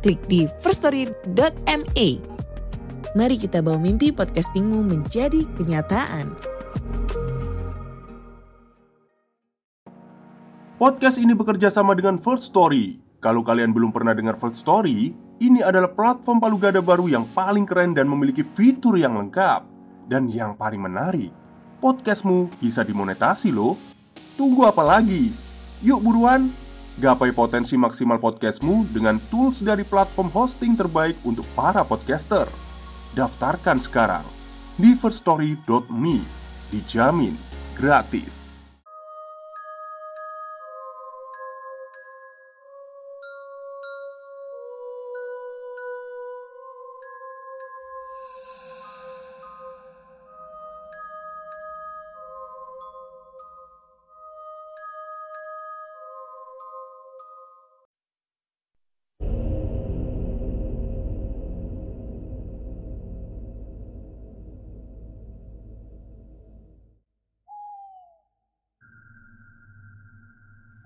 klik di firststory.me. Mari kita bawa mimpi podcastingmu menjadi kenyataan. Podcast ini bekerja sama dengan First Story. Kalau kalian belum pernah dengar First Story, ini adalah platform palu gada baru yang paling keren dan memiliki fitur yang lengkap. Dan yang paling menarik, podcastmu bisa dimonetasi loh. Tunggu apa lagi? Yuk buruan, gapai potensi maksimal podcastmu dengan tools dari platform hosting terbaik untuk para podcaster. Daftarkan sekarang di firststory.me. Dijamin gratis.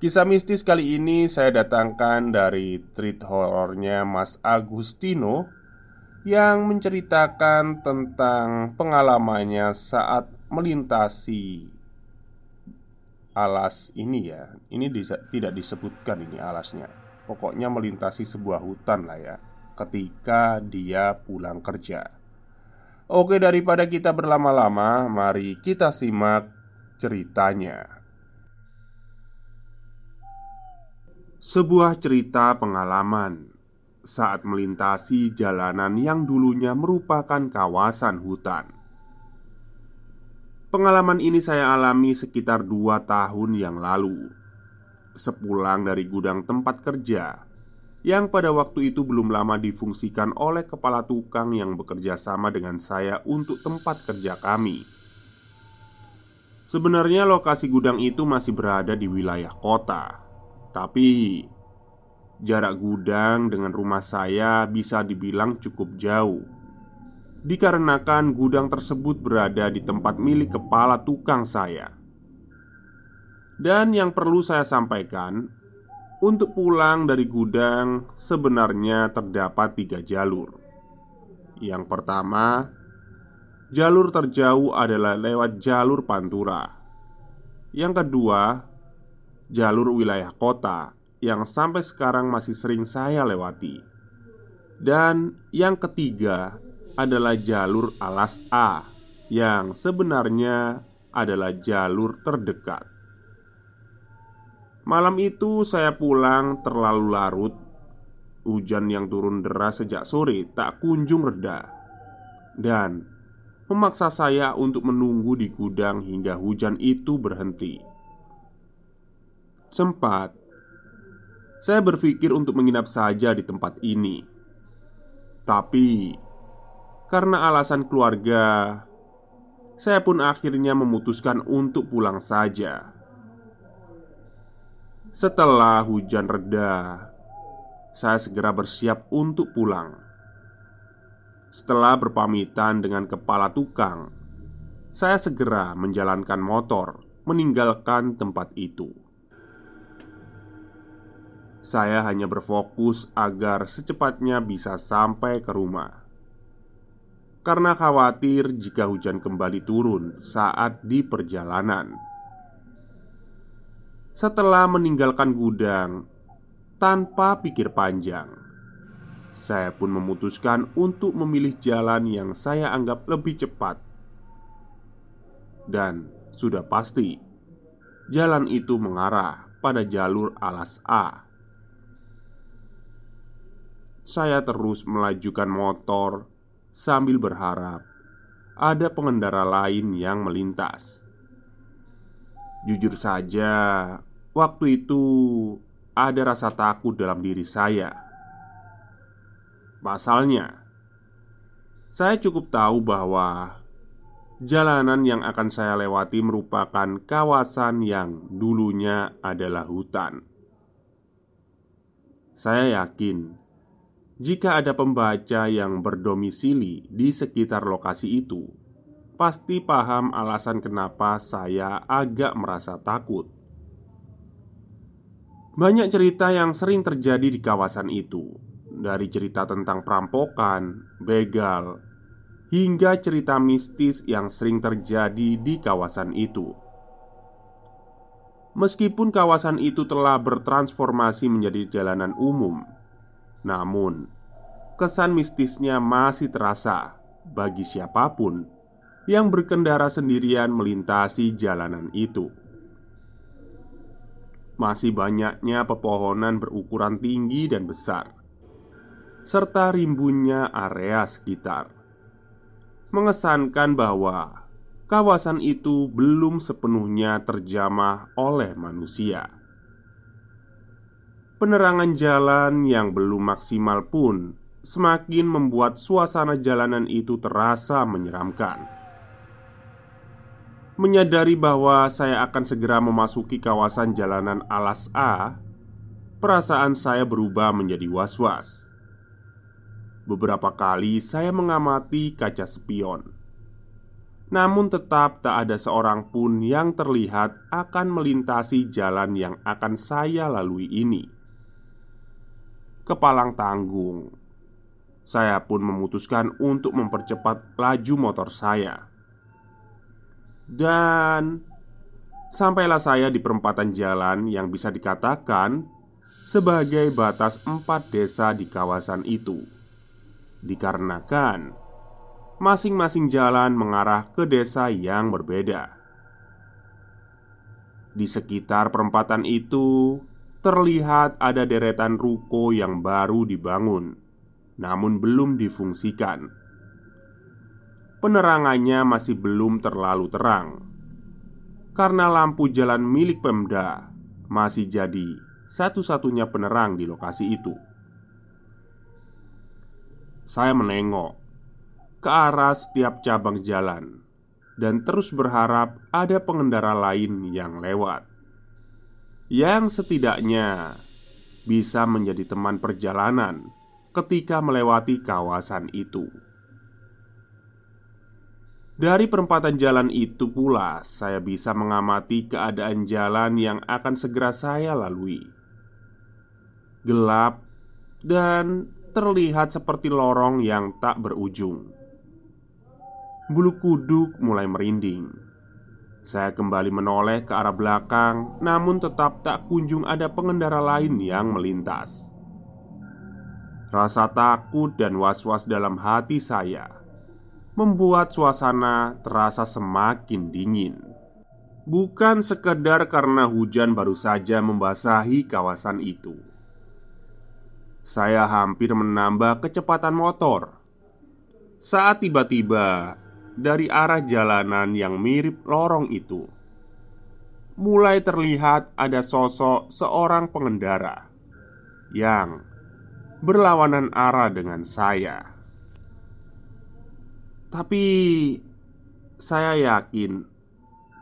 Kisah mistis kali ini saya datangkan dari treat horornya Mas Agustino Yang menceritakan tentang pengalamannya saat melintasi alas ini ya. Ini tidak disebutkan ini alasnya. Pokoknya melintasi sebuah hutan lah ya Ketika dia pulang kerja. Oke daripada kita berlama-lama Mari kita simak ceritanya Sebuah cerita pengalaman saat melintasi jalanan yang dulunya merupakan kawasan hutan. Pengalaman ini saya alami sekitar dua tahun yang lalu. Sepulang dari gudang tempat kerja yang pada waktu itu belum lama difungsikan oleh kepala tukang yang bekerja sama dengan saya untuk tempat kerja kami. Sebenarnya lokasi gudang itu masih berada di wilayah kota tapi jarak gudang dengan rumah saya bisa dibilang cukup jauh. Dikarenakan gudang tersebut berada di tempat milik kepala tukang saya. Dan yang perlu saya sampaikan Untuk pulang dari gudang sebenarnya terdapat tiga jalur. Yang pertama Jalur terjauh adalah lewat jalur Pantura. Yang kedua jalur wilayah kota yang sampai sekarang masih sering saya lewati. Dan yang ketiga adalah jalur alas A yang sebenarnya adalah jalur terdekat. Malam itu saya pulang terlalu larut. Hujan yang turun deras sejak sore tak kunjung reda dan memaksa saya untuk menunggu di gudang hingga hujan itu berhenti. Sempat saya berpikir untuk menginap saja di tempat ini, tapi karena alasan keluarga, saya pun akhirnya memutuskan untuk pulang saja. Setelah hujan reda, saya segera bersiap untuk pulang. Setelah berpamitan dengan kepala tukang, saya segera menjalankan motor meninggalkan tempat itu. Saya hanya berfokus agar secepatnya bisa sampai ke rumah. Karena khawatir jika hujan kembali turun saat di perjalanan. Setelah meninggalkan gudang, Tanpa pikir panjang, saya pun memutuskan untuk memilih jalan yang saya anggap lebih cepat, dan sudah pasti jalan itu mengarah pada jalur alas A. Saya terus melajukan motor sambil berharap ada pengendara lain yang melintas. Jujur saja, waktu itu ada rasa takut dalam diri saya. Pasalnya, saya cukup tahu bahwa jalanan yang akan saya lewati merupakan kawasan yang dulunya adalah hutan. Saya yakin jika ada pembaca yang berdomisili di sekitar lokasi itu, pasti paham alasan kenapa saya agak merasa takut. Banyak cerita yang sering terjadi di kawasan itu, dari cerita tentang perampokan, begal, hingga cerita mistis yang sering terjadi di kawasan itu. Meskipun kawasan itu telah bertransformasi menjadi jalanan umum, namun, kesan mistisnya masih terasa bagi siapa pun yang berkendara sendirian melintasi jalanan itu. Masih banyaknya pepohonan berukuran tinggi dan besar, serta rimbunnya area sekitar, mengesankan bahwa kawasan itu belum sepenuhnya terjamah oleh manusia penerangan jalan yang belum maksimal pun semakin membuat suasana jalanan itu terasa menyeramkan. Menyadari bahwa saya akan segera memasuki kawasan jalanan Alas A, perasaan saya berubah menjadi was-was. Beberapa kali saya mengamati kaca spion, namun tetap tak ada seorang pun yang terlihat akan melintasi jalan yang akan saya lalui ini kepalang tanggung. Saya pun memutuskan untuk mempercepat laju motor saya. Dan sampailah saya di perempatan jalan yang bisa dikatakan sebagai batas empat desa di kawasan itu. Dikarenakan masing-masing jalan mengarah ke desa yang berbeda. Di sekitar perempatan itu terlihat ada deretan ruko yang baru dibangun, namun belum difungsikan. Penerangannya masih belum terlalu terang karena lampu jalan milik Pemda masih jadi satu-satunya penerang di lokasi itu. Saya menengok ke arah setiap cabang jalan dan terus berharap ada pengendara lain yang lewat yang setidaknya bisa menjadi teman perjalanan ketika melewati kawasan itu. Dari perempatan jalan itu pula, saya bisa mengamati keadaan jalan yang akan segera saya lalui. Gelap dan terlihat seperti lorong yang tak berujung. Bulu kuduk mulai merinding saya kembali menoleh ke arah belakang, namun tetap tak kunjung ada pengendara lain yang melintas. Rasa takut dan was-was dalam hati saya membuat suasana terasa semakin dingin. Bukan sekedar karena hujan baru saja membasahi kawasan itu. Saya hampir menambah kecepatan motor saat tiba-tiba dari arah jalanan yang mirip lorong itu, mulai terlihat ada sosok seorang pengendara yang berlawanan arah dengan saya. Tapi saya yakin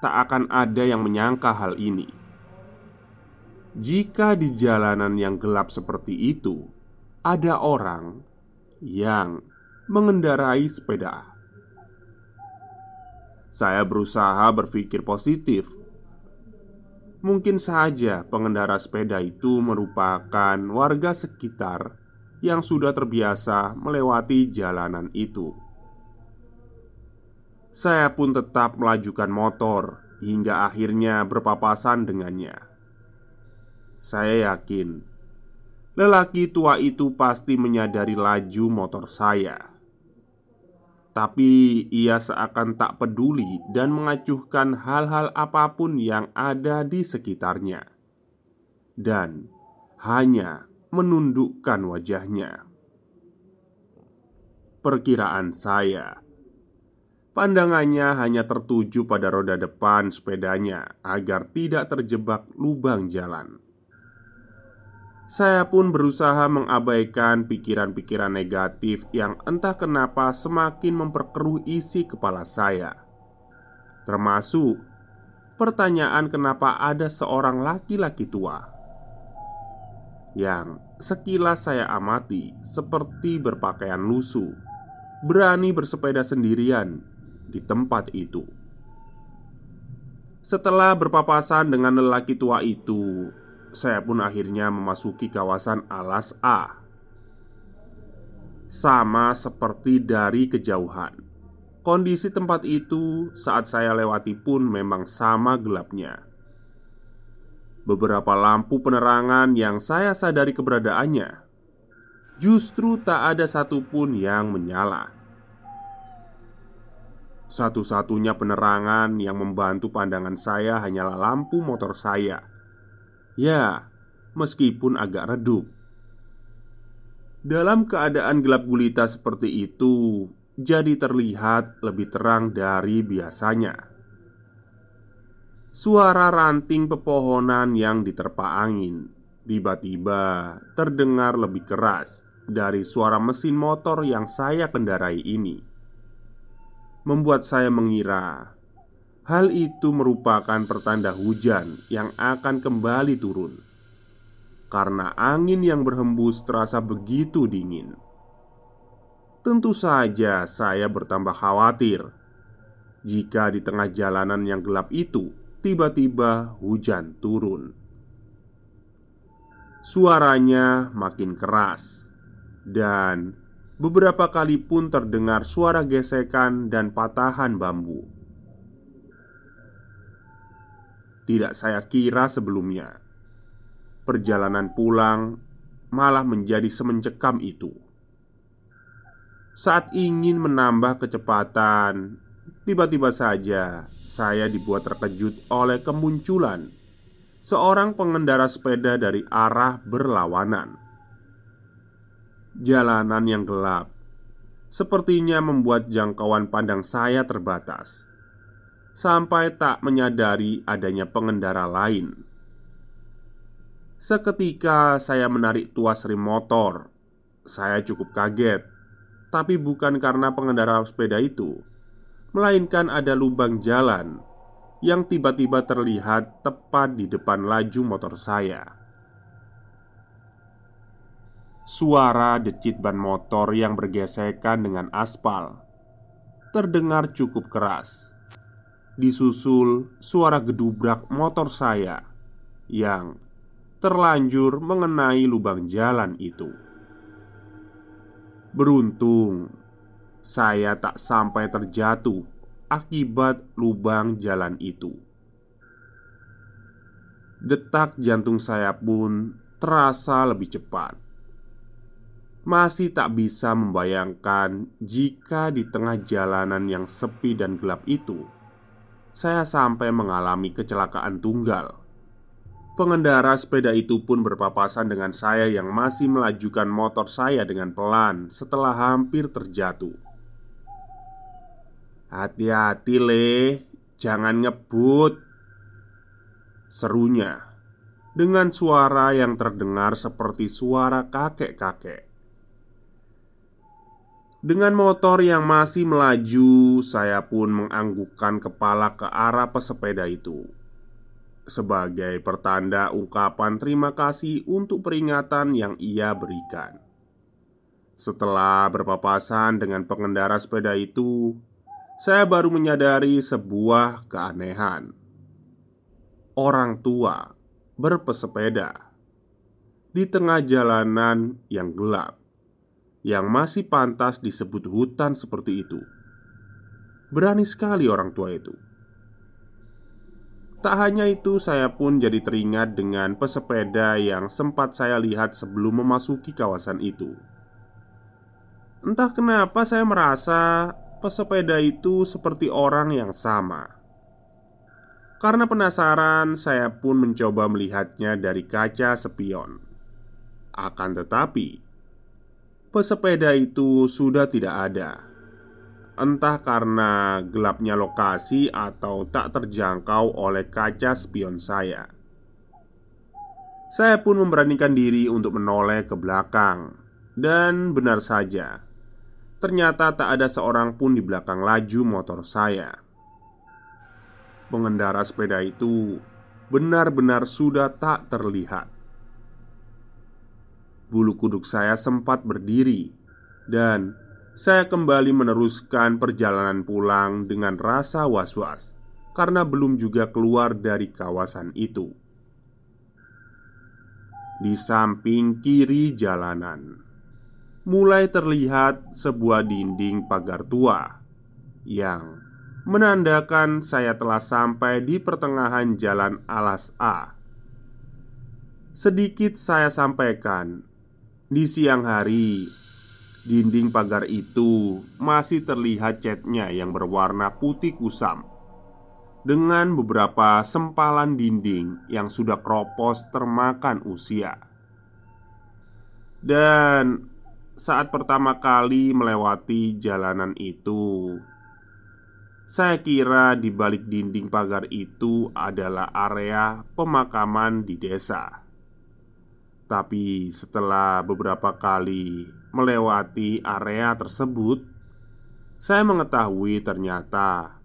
tak akan ada yang menyangka hal ini. Jika di jalanan yang gelap seperti itu ada orang yang mengendarai sepeda saya berusaha berpikir positif. Mungkin saja pengendara sepeda itu merupakan warga sekitar yang sudah terbiasa melewati jalanan itu. Saya pun tetap melajukan motor hingga akhirnya berpapasan dengannya. Saya yakin lelaki tua itu pasti menyadari laju motor saya. Tapi ia seakan tak peduli dan mengacuhkan hal-hal apa pun yang ada di sekitarnya, dan hanya menundukkan wajahnya. Perkiraan saya, pandangannya hanya tertuju pada roda depan sepedanya agar tidak terjebak lubang jalan. Saya pun berusaha mengabaikan pikiran-pikiran negatif yang entah kenapa semakin memperkeruh isi kepala saya, termasuk pertanyaan kenapa ada seorang laki-laki tua yang sekilas saya amati seperti berpakaian lusuh, berani bersepeda sendirian di tempat itu. Setelah berpapasan dengan lelaki tua itu, saya pun akhirnya memasuki kawasan Alas A. Sama seperti dari kejauhan, kondisi tempat itu saat saya lewati pun memang sama gelapnya. Beberapa lampu penerangan yang saya sadari keberadaannya justru tak ada satupun yang menyala. Satu-satunya penerangan yang membantu pandangan saya hanyalah lampu motor saya Ya, meskipun agak redup. Dalam keadaan gelap gulita seperti itu Jadi terlihat lebih terang dari biasanya. Suara ranting pepohonan yang diterpa angin Tiba-tiba terdengar lebih keras dari suara mesin motor yang saya kendarai ini. Membuat saya mengira Hal itu merupakan pertanda hujan yang akan kembali turun karena angin yang berhembus terasa begitu dingin. Tentu saja, saya bertambah khawatir jika di tengah jalanan yang gelap itu tiba-tiba hujan turun. Suaranya makin keras, dan beberapa kali pun terdengar suara gesekan dan patahan bambu. Tidak saya kira sebelumnya. Perjalanan pulang malah menjadi semencekam itu. Saat ingin menambah kecepatan, tiba-tiba saja saya dibuat terkejut oleh kemunculan seorang pengendara sepeda dari arah berlawanan. Jalanan yang gelap sepertinya membuat jangkauan pandang saya terbatas sampai tak menyadari adanya pengendara lain. Seketika saya menarik tuas rem motor. Saya cukup kaget, tapi bukan karena pengendara sepeda itu, melainkan ada lubang jalan yang tiba-tiba terlihat tepat di depan laju motor saya. Suara decit ban motor yang bergesekan dengan aspal terdengar cukup keras disusul suara gedubrak motor saya yang terlanjur mengenai lubang jalan itu. Beruntung, saya tak sampai terjatuh akibat lubang jalan itu. Detak jantung saya pun terasa lebih cepat. Masih tak bisa membayangkan jika di tengah jalanan yang sepi dan gelap itu saya sampai mengalami kecelakaan tunggal. Pengendara sepeda itu pun berpapasan dengan saya yang masih melajukan motor saya dengan pelan setelah hampir terjatuh. "Hati-hati, Le, jangan ngebut," serunya dengan suara yang terdengar seperti suara kakek-kakek. Dengan motor yang masih melaju, saya pun menganggukkan kepala ke arah pesepeda itu sebagai pertanda ungkapan terima kasih untuk peringatan yang ia berikan. Setelah berpapasan dengan pengendara sepeda itu, saya baru menyadari sebuah keanehan. Orang tua berpesepeda di tengah jalanan yang gelap yang masih pantas disebut hutan seperti itu. Berani sekali orang tua itu. Tak hanya itu, saya pun jadi teringat dengan pesepeda yang sempat saya lihat sebelum memasuki kawasan itu. Entah kenapa, saya merasa pesepeda itu seperti orang yang sama. Karena penasaran, saya pun mencoba melihatnya dari kaca spion. Akan tetapi, pesepeda itu sudah tidak ada entah karena gelapnya lokasi atau tak terjangkau oleh kaca spion saya. Saya pun memberanikan diri untuk menoleh ke belakang, dan benar saja, ternyata tak ada seorang pun di belakang laju motor saya. Pengendara sepeda itu benar-benar sudah tak terlihat. Bulu kuduk saya sempat berdiri, dan saya kembali meneruskan perjalanan pulang dengan rasa was-was karena belum juga keluar dari kawasan itu. Di samping kiri jalanan, mulai terlihat sebuah dinding pagar tua yang menandakan saya telah sampai di pertengahan jalan Alas A. Sedikit saya sampaikan, di siang hari Dinding pagar itu masih terlihat catnya yang berwarna putih kusam. Dengan beberapa sempalan dinding yang sudah kropos termakan usia. Dan saat pertama kali melewati jalanan itu Saya kira di balik dinding pagar itu adalah area pemakaman di desa tapi setelah beberapa kali melewati area tersebut, saya mengetahui ternyata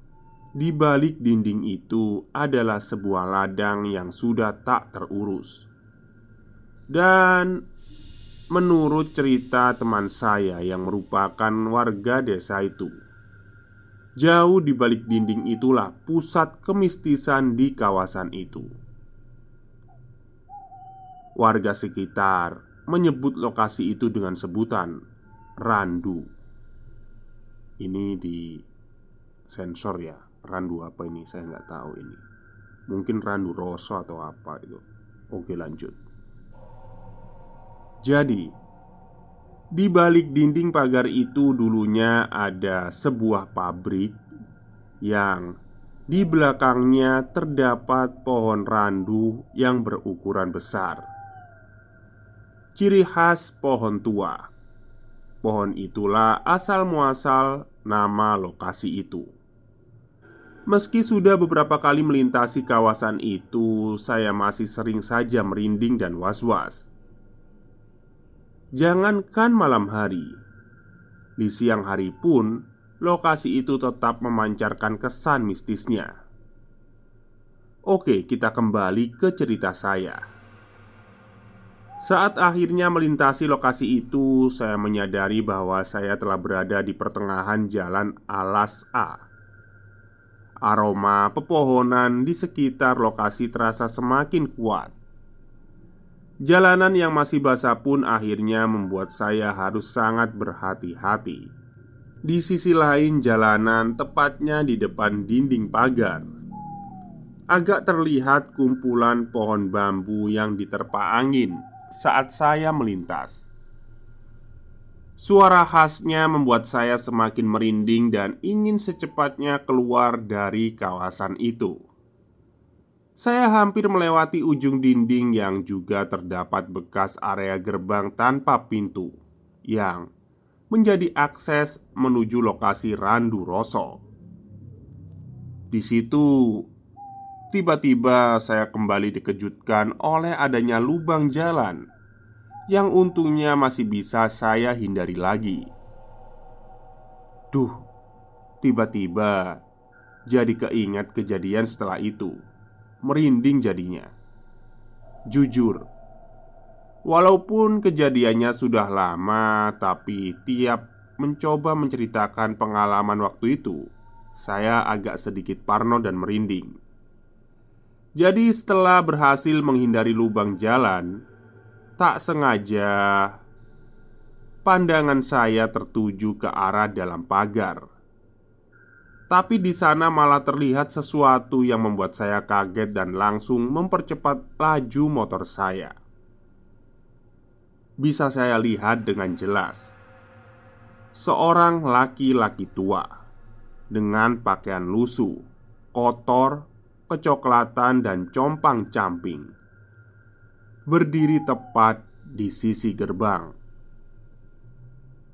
di balik dinding itu adalah sebuah ladang yang sudah tak terurus. Dan menurut cerita teman saya yang merupakan warga desa itu, jauh di balik dinding itulah pusat kemistisan di kawasan itu. Warga sekitar menyebut lokasi itu dengan sebutan Randu. Ini di sensor ya, Randu apa ini? Saya nggak tahu ini. Mungkin Randu Rosso atau apa itu. Oke lanjut. Jadi, di balik dinding pagar itu dulunya ada sebuah pabrik yang di belakangnya terdapat pohon randu yang berukuran besar. Ciri khas pohon tua Pohon itulah asal muasal nama lokasi itu Meski sudah beberapa kali melintasi kawasan itu, saya masih sering saja merinding dan was-was. Jangankan malam hari, di siang hari pun lokasi itu tetap memancarkan kesan mistisnya. Oke, kita kembali ke cerita saya. Saat akhirnya melintasi lokasi itu, saya menyadari bahwa saya telah berada di pertengahan jalan Alas A. Aroma pepohonan di sekitar lokasi terasa semakin kuat. Jalanan yang masih basah pun akhirnya membuat saya harus sangat berhati-hati. Di sisi lain, jalanan tepatnya di depan dinding pagar agak terlihat kumpulan pohon bambu yang diterpa angin saat saya melintas. Suara khasnya membuat saya semakin merinding dan ingin secepatnya keluar dari kawasan itu. Saya hampir melewati ujung dinding yang juga terdapat bekas area gerbang tanpa pintu yang menjadi akses menuju lokasi Randu Rosso. Di situ Tiba-tiba saya kembali dikejutkan oleh adanya lubang jalan Yang untungnya masih bisa saya hindari lagi. Duh, tiba-tiba jadi keingat kejadian setelah itu. Merinding jadinya. Jujur Walaupun kejadiannya sudah lama Tapi tiap mencoba menceritakan pengalaman waktu itu Saya agak sedikit parno dan merinding jadi, setelah berhasil menghindari lubang jalan, tak sengaja pandangan saya tertuju ke arah dalam pagar. Tapi di sana malah terlihat sesuatu yang membuat saya kaget dan langsung mempercepat laju motor saya. Bisa saya lihat dengan jelas seorang laki-laki tua dengan pakaian lusuh, kotor, kecoklatan, dan compang-camping berdiri tepat di sisi gerbang.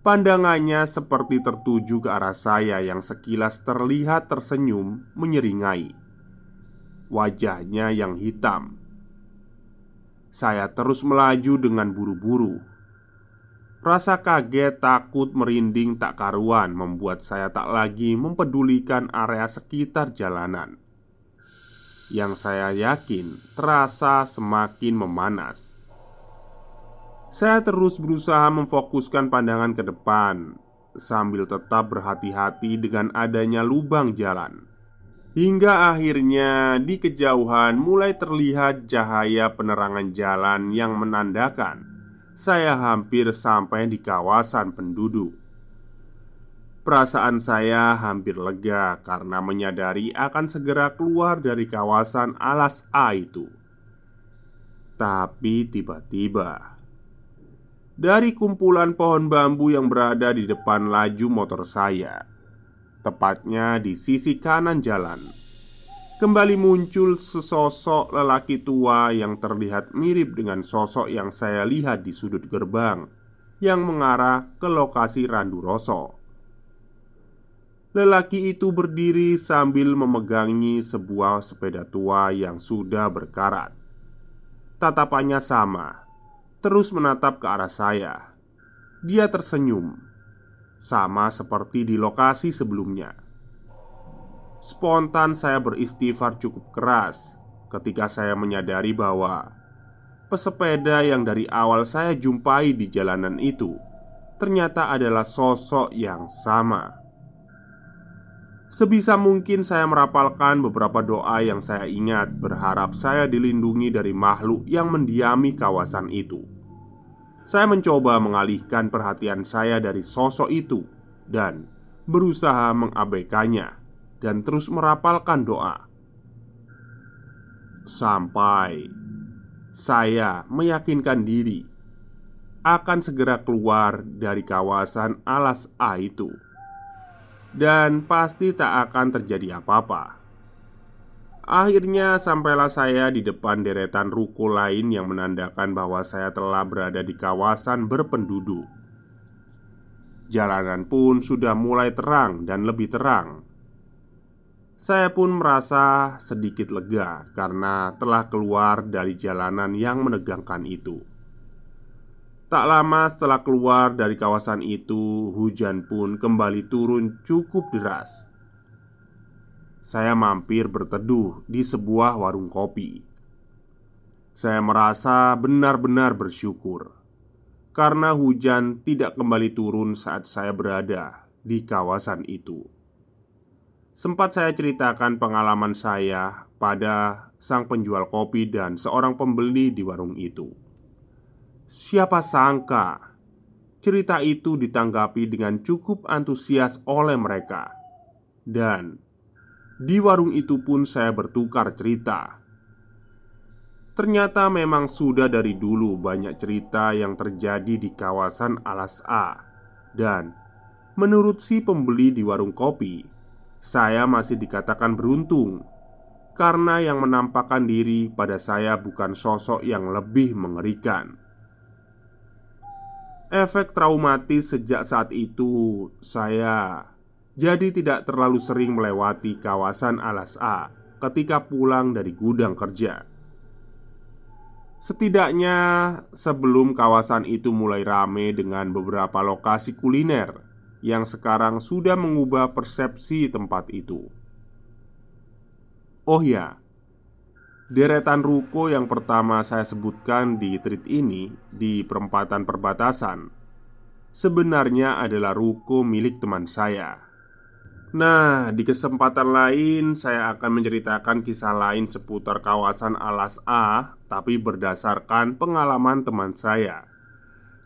Pandangannya seperti tertuju ke arah saya yang sekilas terlihat tersenyum menyeringai. Wajahnya yang hitam. Saya terus melaju dengan buru-buru. Rasa kaget, takut, merinding tak karuan membuat saya tak lagi mempedulikan area sekitar jalanan. Yang saya yakin terasa semakin memanas. Saya terus berusaha memfokuskan pandangan ke depan sambil tetap berhati-hati dengan adanya lubang jalan. Hingga akhirnya di kejauhan mulai terlihat cahaya penerangan jalan yang menandakan saya hampir sampai di kawasan penduduk. Perasaan saya hampir lega karena menyadari akan segera keluar dari kawasan alas A itu. Tapi tiba-tiba dari kumpulan pohon bambu yang berada di depan laju motor saya, tepatnya di sisi kanan jalan. Kembali muncul sesosok lelaki tua yang terlihat mirip dengan sosok yang saya lihat di sudut gerbang yang mengarah ke lokasi Randu Roso. Lelaki itu berdiri sambil memegangi sebuah sepeda tua yang sudah berkarat. Tatapannya sama, terus menatap ke arah saya. Dia tersenyum, sama seperti di lokasi sebelumnya. Spontan saya beristighfar cukup keras ketika saya menyadari bahwa pesepeda yang dari awal saya jumpai di jalanan itu ternyata adalah sosok yang sama. Sebisa mungkin saya merapalkan beberapa doa yang saya ingat Berharap saya dilindungi dari makhluk yang mendiami kawasan itu. Saya mencoba mengalihkan perhatian saya dari sosok itu Dan berusaha mengabaikannya Dan terus merapalkan doa. Sampai saya meyakinkan diri akan segera keluar dari kawasan alas A itu dan pasti tak akan terjadi apa-apa. Akhirnya sampailah saya di depan deretan ruko lain yang menandakan bahwa saya telah berada di kawasan berpenduduk. Jalanan pun sudah mulai terang dan lebih terang. Saya pun merasa sedikit lega karena telah keluar dari jalanan yang menegangkan itu. Tak lama setelah keluar dari kawasan itu, hujan pun kembali turun cukup deras. Saya mampir berteduh di sebuah warung kopi. Saya merasa benar-benar bersyukur karena hujan tidak kembali turun saat saya berada di kawasan itu. Sempat saya ceritakan pengalaman saya pada sang penjual kopi dan seorang pembeli di warung itu. Siapa sangka cerita itu ditanggapi dengan cukup antusias oleh mereka, dan di warung itu pun saya bertukar cerita. Ternyata memang sudah dari dulu banyak cerita yang terjadi di kawasan Alas A, dan menurut si pembeli di warung kopi, saya masih dikatakan beruntung karena yang menampakkan diri pada saya bukan sosok yang lebih mengerikan. Efek traumatis sejak saat itu saya jadi tidak terlalu sering melewati kawasan Alas A ketika pulang dari gudang kerja. Setidaknya sebelum kawasan itu mulai rame dengan beberapa lokasi kuliner yang sekarang sudah mengubah persepsi tempat itu. Oh ya, Deretan ruko yang pertama saya sebutkan di treat ini di perempatan perbatasan sebenarnya adalah ruko milik teman saya. Nah, di kesempatan lain saya akan menceritakan kisah lain seputar kawasan Alas A, tapi berdasarkan pengalaman teman saya.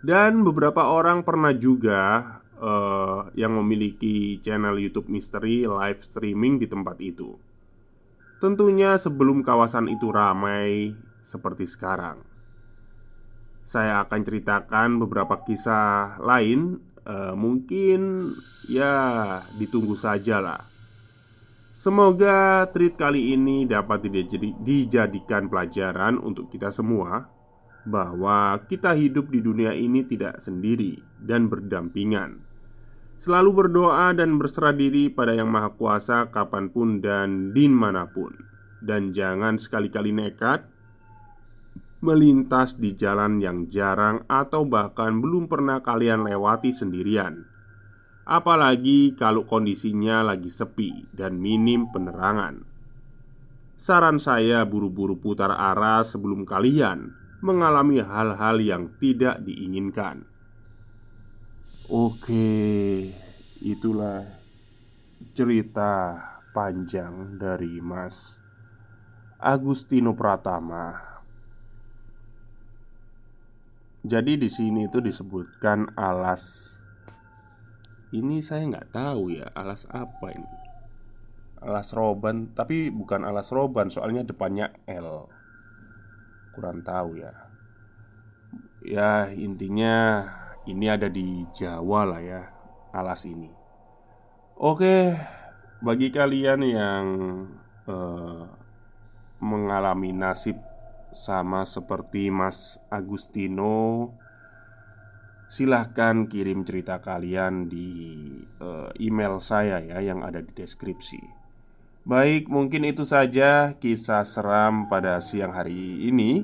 Dan beberapa orang pernah juga uh, yang memiliki channel YouTube misteri live streaming di tempat itu. Tentunya sebelum kawasan itu ramai seperti sekarang. Saya akan ceritakan beberapa kisah lain, uh, mungkin ya ditunggu saja lah. Semoga treat kali ini dapat dijadikan pelajaran untuk kita semua bahwa kita hidup di dunia ini tidak sendiri dan berdampingan. Selalu berdoa dan berserah diri pada Yang Maha Kuasa kapan pun dan di mana pun, dan jangan sekali-kali nekat melintas di jalan yang jarang atau bahkan belum pernah kalian lewati sendirian. Apalagi kalau kondisinya lagi sepi dan minim penerangan. Saran saya buru-buru putar arah sebelum kalian mengalami hal-hal yang tidak diinginkan. Oke, itulah cerita panjang dari Mas Agustino Pratama. Jadi di sini itu disebutkan alas. Ini saya nggak tahu ya alas apa ini. Alas roban, tapi bukan alas roban, soalnya depannya L kurang tahu ya. Ya, intinya ini ada di Jawa lah ya, alas ini. Oke, bagi kalian yang uh, mengalami nasib sama seperti Mas Agustino, silahkan kirim cerita kalian di uh, email saya ya yang ada di deskripsi. Baik, mungkin itu saja kisah seram pada siang hari ini.